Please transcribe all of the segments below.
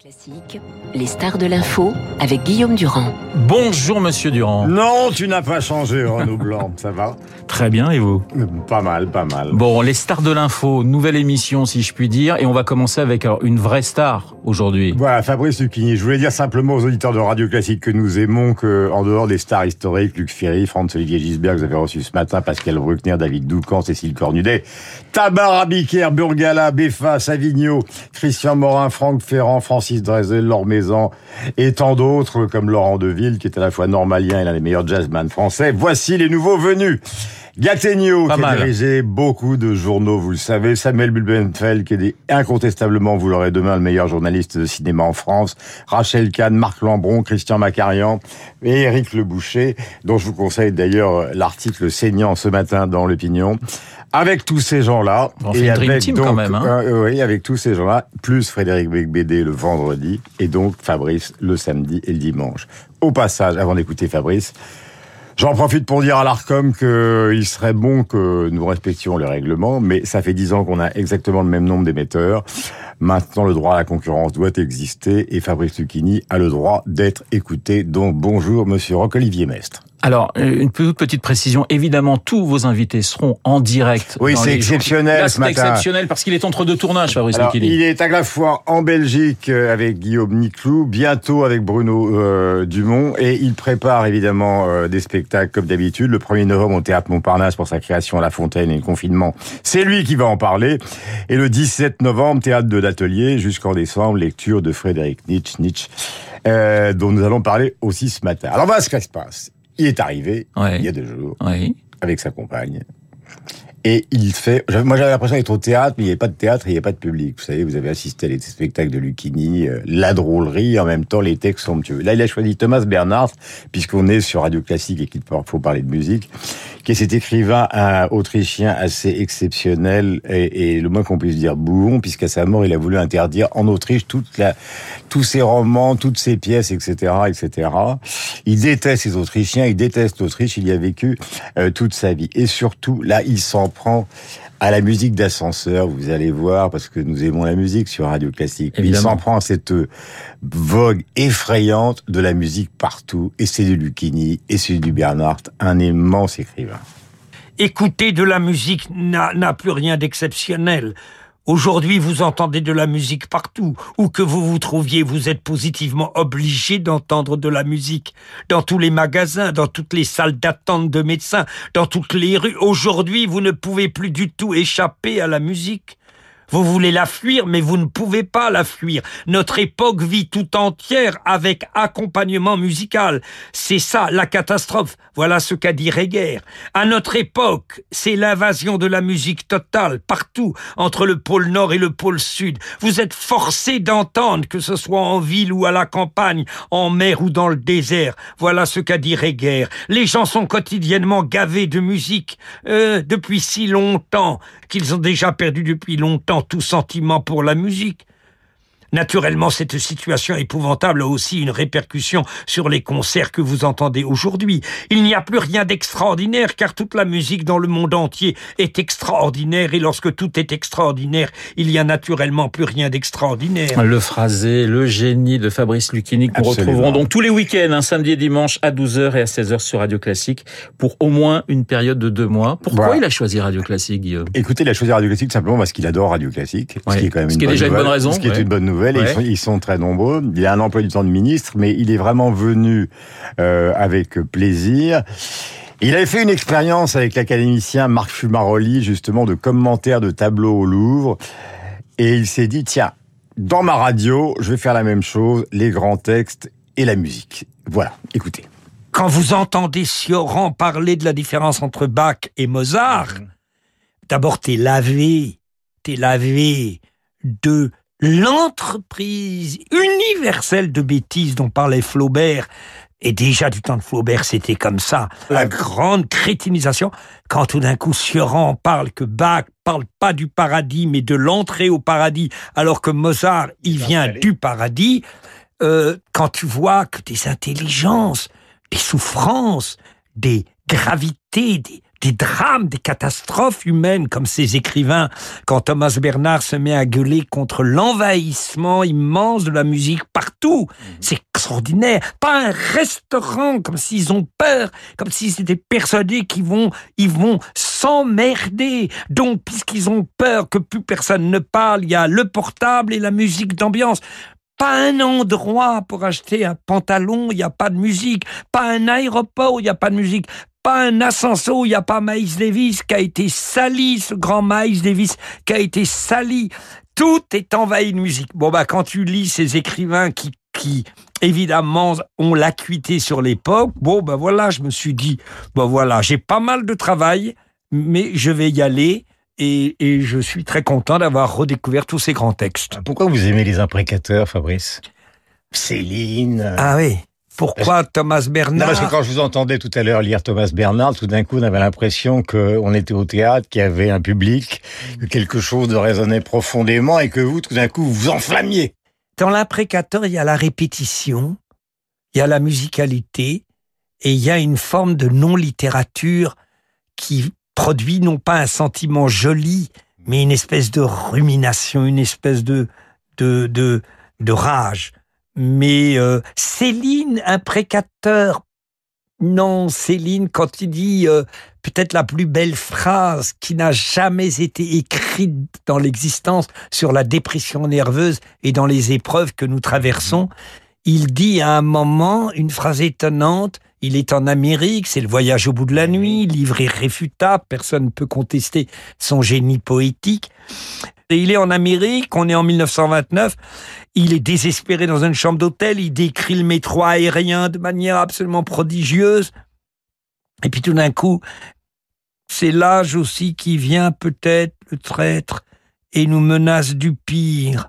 Classique, les stars de l'info avec Guillaume Durand. Bonjour Monsieur Durand. Non, tu n'as pas changé, Renaud Blanc. Ça va Très bien, et vous? Pas mal, pas mal. Bon, les stars de l'info, nouvelle émission si je puis dire, et on va commencer avec alors, une vraie star aujourd'hui. Voilà, Fabrice Lucchini. Je voulais dire simplement aux auditeurs de Radio Classique que nous aimons que, en dehors des stars historiques, Luc Ferry, Franz-Olivier Gisbert, que vous avez reçu ce matin, Pascal Bruckner, David Doucan, Cécile Cornudet, Tabar Abiker, Burgala, Beffa, Savigno, Christian Morin, Franck Ferrand, Francis Drezel, Laure Maison et tant d'autres comme Laurent Deville, qui est à la fois normalien et l'un des meilleurs jazzman français. Voici les nouveaux venus. Gattegno, qui a dirigé beaucoup de journaux, vous le savez. Samuel Bulbenfeld, qui est incontestablement, vous l'aurez demain, le meilleur journaliste de cinéma en France. Rachel Kahn, Marc Lambron, Christian Macarian et Éric Le Boucher, dont je vous conseille d'ailleurs l'article saignant ce matin dans l'opinion. Avec tous ces gens-là, et avec donc, quand même, hein. euh, oui, avec tous ces gens-là, plus Frédéric Becbédé le vendredi et donc Fabrice le samedi et le dimanche. Au passage, avant d'écouter Fabrice, J'en profite pour dire à l'ARCOM qu'il serait bon que nous respections les règlements, mais ça fait dix ans qu'on a exactement le même nombre d'émetteurs. Maintenant, le droit à la concurrence doit exister et Fabrice Lucchini a le droit d'être écouté. Donc, bonjour, monsieur Roch-Olivier Mestre. Alors, une toute petite précision. Évidemment, tous vos invités seront en direct. Oui, c'est exceptionnel ce matin. exceptionnel parce qu'il est entre deux tournages, Fabrice Alors, Il est à la fois en Belgique euh, avec Guillaume Niclou, bientôt avec Bruno euh, Dumont, et il prépare évidemment euh, des spectacles comme d'habitude. Le 1er novembre au Théâtre Montparnasse pour sa création à La Fontaine et le confinement. C'est lui qui va en parler. Et le 17 novembre, Théâtre de l'Atelier, jusqu'en décembre, lecture de Frédéric Nietzsche, Nietzsche dont nous allons parler aussi ce matin. Alors voilà ce qui se passe. Il est arrivé il y a deux jours avec sa compagne. Et il fait. Moi, j'avais l'impression d'être au théâtre, mais il n'y avait pas de théâtre, il n'y avait pas de public. Vous savez, vous avez assisté à des spectacles de Lucchini, euh, la drôlerie, en même temps les textes somptueux. Là, il a choisi Thomas Bernard, puisqu'on est sur Radio Classique et qu'il faut parler de musique, qui est cet écrivain un autrichien assez exceptionnel et, et le moins qu'on puisse dire bouillon, puisqu'à sa mort, il a voulu interdire en Autriche toute la, tous ses romans, toutes ses pièces, etc., etc. Il déteste les Autrichiens, il déteste l'Autriche, il y a vécu euh, toute sa vie. Et surtout, là, il s'en prend à la musique d'ascenseur, vous allez voir, parce que nous aimons la musique sur Radio Classique. Il s'en prend à cette vogue effrayante de la musique partout, et c'est du Lucchini, et c'est du Bernard, un immense écrivain. Écouter de la musique n'a plus rien d'exceptionnel. Aujourd'hui, vous entendez de la musique partout. Où que vous vous trouviez, vous êtes positivement obligé d'entendre de la musique. Dans tous les magasins, dans toutes les salles d'attente de médecins, dans toutes les rues. Aujourd'hui, vous ne pouvez plus du tout échapper à la musique. Vous voulez la fuir, mais vous ne pouvez pas la fuir. Notre époque vit tout entière avec accompagnement musical. C'est ça, la catastrophe. Voilà ce qu'a dit Reger. À notre époque, c'est l'invasion de la musique totale, partout, entre le pôle nord et le pôle sud. Vous êtes forcés d'entendre, que ce soit en ville ou à la campagne, en mer ou dans le désert. Voilà ce qu'a dit Reger. Les gens sont quotidiennement gavés de musique, euh, depuis si longtemps, qu'ils ont déjà perdu depuis longtemps tout sentiment pour la musique. Naturellement, cette situation épouvantable a aussi une répercussion sur les concerts que vous entendez aujourd'hui. Il n'y a plus rien d'extraordinaire car toute la musique dans le monde entier est extraordinaire et lorsque tout est extraordinaire, il y a naturellement plus rien d'extraordinaire. Le phrasé, le génie de Fabrice Lucchini que nous retrouverons donc tous les week-ends, un samedi et dimanche à 12h et à 16h sur Radio Classique pour au moins une période de deux mois. Pourquoi il a choisi Radio Classique, Guillaume? Écoutez, il a choisi Radio Classique simplement parce qu'il adore Radio Classique, ce qui est quand même une, déjà une bonne raison. Ce qui est une bonne nouvelle ils, sont, très nombreux. Il a un emploi du temps de ministre, mais il est vraiment venu euh, avec plaisir. Il avait fait une expérience avec l'académicien Marc Fumaroli, justement, de commentaires de tableaux au Louvre. Et il s'est dit, tiens, dans ma radio, je vais faire la même chose, les grands textes et la musique. Voilà, écoutez. Quand vous entendez Sioran parler de la différence entre Bach et Mozart, d'abord t'es lavé, t'es lavé de l'entreprise universelle de bêtises dont parlait Flaubert, et déjà du temps de Flaubert, c'était comme ça, la grande crétinisation, quand tout d'un coup Sioran parle que Bach parle pas du paradis, mais de l'entrée au paradis, alors que Mozart, il vient du paradis, euh, quand tu vois que des intelligences, des souffrances, des gravités, des, des drames, des catastrophes humaines, comme ces écrivains, quand Thomas Bernard se met à gueuler contre l'envahissement immense de la musique partout. Mhm. C'est extraordinaire. Pas un restaurant, comme s'ils ont peur, comme s'ils étaient persuadés qu'ils vont, ils vont s'emmerder. Donc, puisqu'ils ont peur que plus personne ne parle, il y a le portable et la musique d'ambiance pas un endroit pour acheter un pantalon, il n'y a pas de musique, pas un aéroport il n'y a pas de musique, pas un ascenseur il n'y a pas Miles Davis qui a été sali, ce grand Miles Davis qui a été sali. Tout est envahi de musique. Bon, bah, quand tu lis ces écrivains qui, qui évidemment, ont l'acuité sur l'époque, bon, bah voilà, je me suis dit, bon voilà, j'ai pas mal de travail, mais je vais y aller. Et, et je suis très content d'avoir redécouvert tous ces grands textes. Pourquoi vous aimez les imprécateurs, Fabrice? Céline. Ah oui. Pourquoi Thomas Bernard Parce que quand je vous entendais tout à l'heure lire Thomas Bernard, tout d'un coup, on avait l'impression qu'on était au théâtre, qu'il y avait un public, que quelque chose de résonnait profondément et que vous, tout d'un coup, vous vous enflammiez. Dans l'imprécateur, il y a la répétition, il y a la musicalité et il y a une forme de non-littérature qui produit non pas un sentiment joli, mais une espèce de rumination, une espèce de, de, de, rage. Mais euh, Céline, un précateur, non, Céline, quand il dit euh, peut-être la plus belle phrase qui n'a jamais été écrite dans l'existence sur la dépression nerveuse et dans les épreuves que nous traversons, il dit à un moment une phrase étonnante, il est en Amérique, c'est le voyage au bout de la nuit, livre irréfutable, personne ne peut contester son génie poétique. Et il est en Amérique, on est en 1929, il est désespéré dans une chambre d'hôtel, il décrit le métro aérien de manière absolument prodigieuse. Et puis tout d'un coup, c'est l'âge aussi qui vient peut-être, le traître, et nous menace du pire.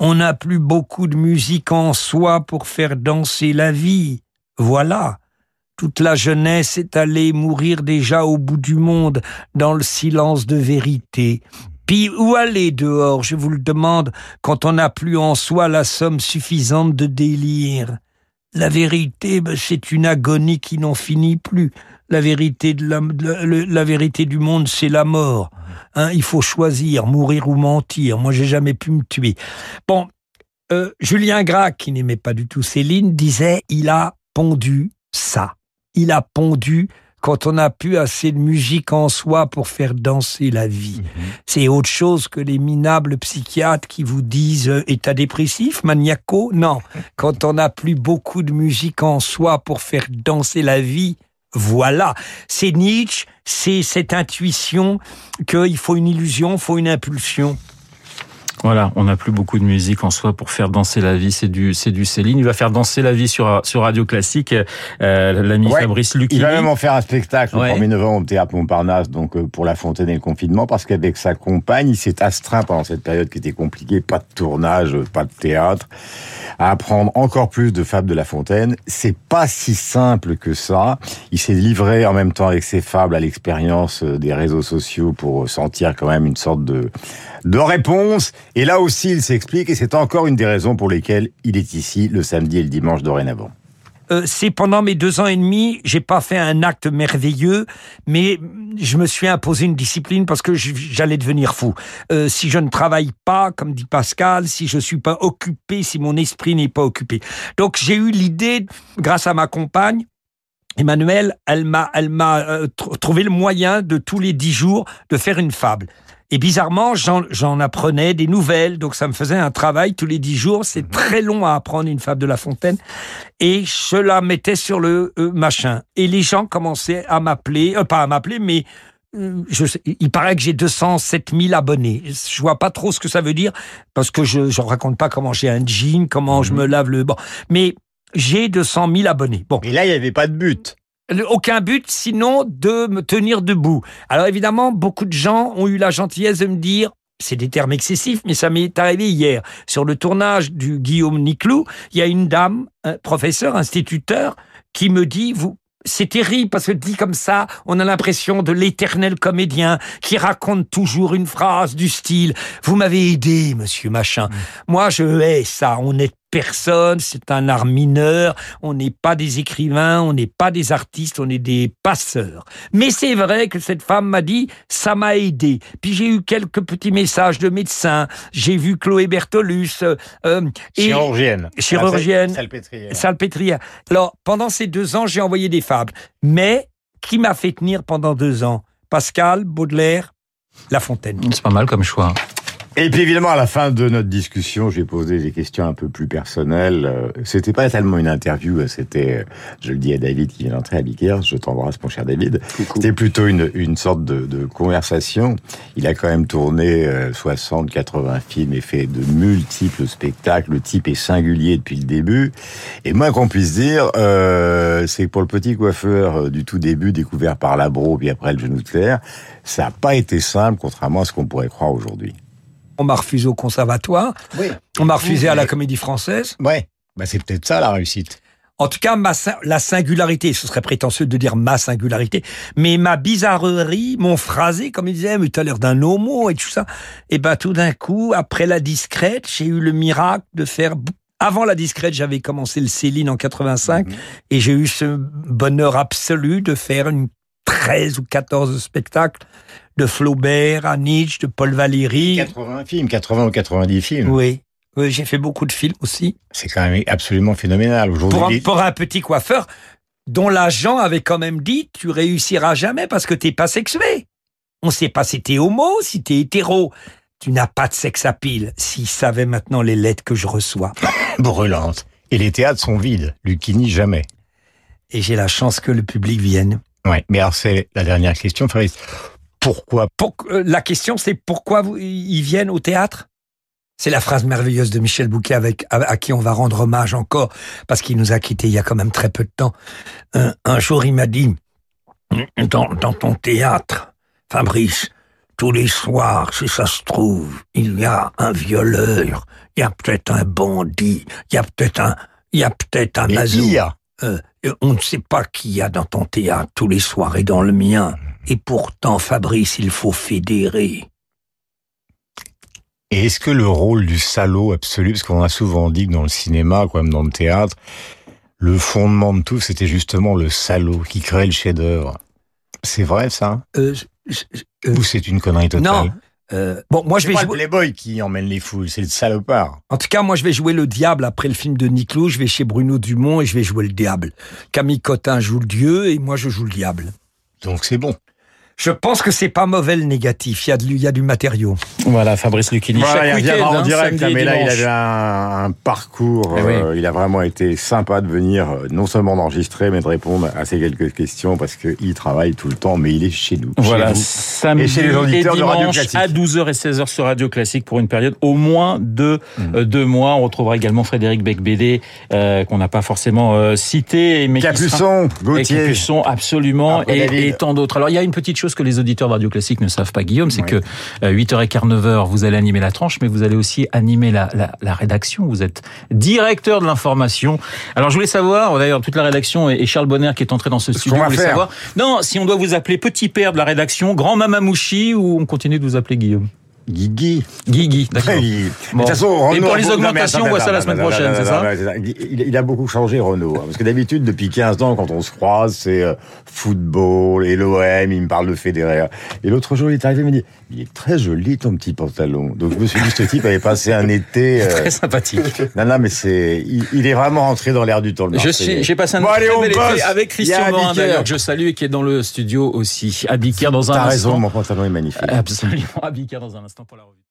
On n'a plus beaucoup de musique en soi pour faire danser la vie. Voilà. Toute la jeunesse est allée mourir déjà au bout du monde dans le silence de vérité. Puis où aller dehors, je vous le demande, quand on n'a plus en soi la somme suffisante de délire? La vérité, ben, c'est une agonie qui n'en finit plus. La vérité, de la, vérité du monde, c'est la mort. Hein, il faut choisir, mourir ou mentir. Moi, j'ai jamais pu me tuer. Bon, euh, Julien Gracq, qui n'aimait pas du tout Céline, disait il a pondu ça. Il a pondu quand on n'a plus assez de musique en soi pour faire danser la vie. Mhm. C'est autre chose que les minables psychiatres qui vous disent euh, état dépressif, maniaco? Non, quand on n'a plus beaucoup de musique en soi pour faire danser la vie, voilà. C'est Nietzsche, c'est cette intuition qu'il faut une illusion, il faut une impulsion. Voilà, on n'a plus beaucoup de musique en soi pour faire danser la vie. C'est du, c'est du Céline. Il va faire danser la vie sur sur Radio Classique. Euh, L'ami Fabrice Lucchini. Il va même en faire un spectacle le 1er novembre au théâtre Montparnasse, donc euh, pour La Fontaine et le confinement, parce qu'avec sa compagne, il s'est astreint pendant cette période qui était compliquée, pas de tournage, pas de théâtre, à apprendre encore plus de fables de La Fontaine. C'est pas si simple que ça. Il s'est livré en même temps avec ses fables à l'expérience euh, des réseaux sociaux pour sentir quand même une sorte de de réponse. Et là aussi, il s'explique, et c'est encore une des raisons pour lesquelles il est ici le samedi et le dimanche dorénavant. Euh, c'est pendant mes deux ans et demi, j'ai pas fait un acte merveilleux, mais je me suis imposé une discipline parce que j'allais devenir fou. Euh, si je ne travaille pas, comme dit Pascal, si je suis pas occupé, si mon esprit n'est pas occupé. Donc j'ai eu l'idée, grâce à ma compagne, Emmanuel, elle m'a, euh, trouvé le moyen de tous les dix jours de faire une fable. Et bizarrement, j'en apprenais des nouvelles, donc ça me faisait un travail tous les dix jours. C'est mhm. très long à apprendre une fable de La Fontaine. Et je la mettais sur le euh, machin. Et les gens commençaient à m'appeler, euh, pas à m'appeler, mais euh, je il paraît que j'ai 207 000 abonnés. Je vois pas trop ce que ça veut dire parce que je ne raconte pas comment j'ai un jean, comment je mhm. me lave le... Bon, mais j'ai 200 000 abonnés. Bon. Et là, il n'y avait pas de but aucun but sinon de me tenir debout. Alors évidemment, beaucoup de gens ont eu la gentillesse de me dire c'est des termes excessifs, mais ça m'est arrivé hier. Sur le tournage du Guillaume Niclou, il y a une dame, un professeur, instituteur, qui me dit, vous, c'est terrible parce que dit comme ça, on a l'impression de l'éternel comédien qui raconte toujours une phrase du style Vous m'avez aidé, monsieur machin. Mm. Moi, je hais ça. On est personne, c'est un art mineur, on n'est pas des écrivains, on n'est pas des artistes, on est des passeurs. Mais c'est vrai que cette femme m'a dit, ça m'a aidé. Puis j'ai eu quelques petits messages de médecins, j'ai vu Chloé Bertolus. Euh, chirurgienne. Chirurgienne. Salpêtrière. Salpêtrière. Alors, pendant ces deux ans, j'ai envoyé des fables. Mais, qui m'a fait tenir pendant deux ans? Pascal, Baudelaire, La Fontaine. C'est pas mal comme choix. Et puis évidemment, à la fin de notre discussion, j'ai posé des questions un peu plus personnelles. Euh, c'était pas tellement une interview, c'était, euh, je le dis à David qui vient d'entrer à Biker, je t'embrasse mon cher David. C'était plutôt une, une sorte de, de, conversation. Il a quand même tourné 60, euh, 80 films et fait de multiples spectacles. Le type est singulier depuis le début. Et moins qu'on puisse dire, euh, c'est que pour le petit coiffeur du tout début, découvert par Labro, puis après le genou de ça n'a pas été simple, contrairement à ce qu'on pourrait croire aujourd'hui. On m'a refusé au conservatoire. On m'a refusé à la comédie française. Ouais. Bah, c'est peut-être ça la réussite. En tout cas, ma, la singularité, ce serait prétentieux de dire ma singularité, mais ma bizarrerie, mon phrasé, comme il disait, mais tu as l'air d'un homo et tout ça. Et ben tout d'un coup, après la discrète, j'ai eu le miracle de faire avant la discrète, j'avais commencé le Céline en 85 mhm. et j'ai eu ce bonheur absolu de faire une 13 ou 14 spectacles de Flaubert à Nietzsche, de Paul Valéry. 80 films, 80 ou 90 films. Oui. Oui, j'ai fait beaucoup de films aussi. C'est quand même absolument phénoménal aujourd'hui. Pour, un petit coiffeur dont l'agent avait quand même dit tu réussiras jamais parce que t'es pas sexué. On sait pas si t'es homo, si t'es hétéro. Tu n'as pas de sexe à pile. S'il savait maintenant les lettres que je reçois. Brûlantes. Et les théâtres sont vides. Lucini, jamais. Et j'ai la chance que le public vienne. Ouais, mais alors c'est la dernière question, Fabrice. Pourquoi? Euh, La question, c'est pourquoi ils viennent au théâtre? C'est la phrase merveilleuse de Michel Bouquet avec, à, qui on va rendre hommage encore parce qu'il nous a quittés il y a quand même très peu de temps. Un, jour, il m'a dit, dans, dans ton théâtre, Fabrice, tous les soirs, si ça se trouve, il y a un violeur, il y a peut-être un bandit, il y a peut-être un, il y a peut-être un mazou. Euh, on ne sait pas qui y a dans ton théâtre tous les soirs et dans le mien. Et pourtant, Fabrice, il faut fédérer. Et est-ce que le rôle du salaud absolu, parce qu'on a souvent dit que dans le cinéma, comme dans le théâtre, le fondement de tout, c'était justement le salaud qui crée le chef-d'œuvre. C'est vrai ça? Euh, euh, Ou c'est une connerie totale? Non. Euh, bon, moi je vais pas jouer. le playboy qui emmène les foules, c'est le salopard. En tout cas, moi je vais jouer le diable après le film de Niclot. Je vais chez Bruno Dumont et je vais jouer le diable. Camille Cotin joue le dieu et moi je joue le diable. Donc c'est bon. Je pense que c'est pas mauvais le négatif. Il y a, il y a du matériau. Voilà, Fabrice Lucchini. Voilà, il en hein, direct, mais là, il avait un, parcours. Eh euh, il a vraiment été sympa de venir, euh, non seulement d'enregistrer, mais de répondre à ces quelques questions parce qu'il travaille tout le temps, mais il est chez nous. Voilà, samedi et chez les auditeurs de Radio Classique. À 12h et 16h sur Radio Classique pour une période au moins de mm. euh, deux mois. On retrouvera également Frédéric Becbédé, euh, qu'on n'a pas forcément cité. Mais Capuçon, Gauthier. Capuçon, absolument, et, et, tant d'autres. Alors, il y a une petite chose que les auditeurs de Radio Classique ne savent pas, Guillaume, c'est que 8h15, 9h, vous allez animer la tranche, mais vous allez aussi animer la, la, rédaction. Vous êtes directeur de l'information. Alors, je voulais savoir, d'ailleurs, toute la rédaction et Charles Bonner qui est entré dans ce studio, je voulais savoir, non, si on doit vous appeler petit père de la rédaction, grand mamamouchi, ou on continue de vous appeler Guillaume? Guigui. Guigui, d'accord. Bon. Et pour les augmentations, on voit ça la semaine prochaine, c'est ça il, a beaucoup changé, Renault. Hein, parce que d'habitude, depuis 15 ans, quand on se croise, c'est euh, football et l'OM, il me parle de Federer. Et l'autre jour, il est arrivé, il m'a dit, il est très joli ton petit pantalon. Donc je me suis dit, ce type avait passé un été... Euh... Très sympathique. Non, non, mais c'est... Il, est vraiment rentré dans l'air du temps, le J'ai passé un bel été avec Christian Morin, que je salue et qui est dans le studio aussi. À dans un instant. T'as raison, mon pantalon est magnifique. Absolument, à dans un instant pour la revue.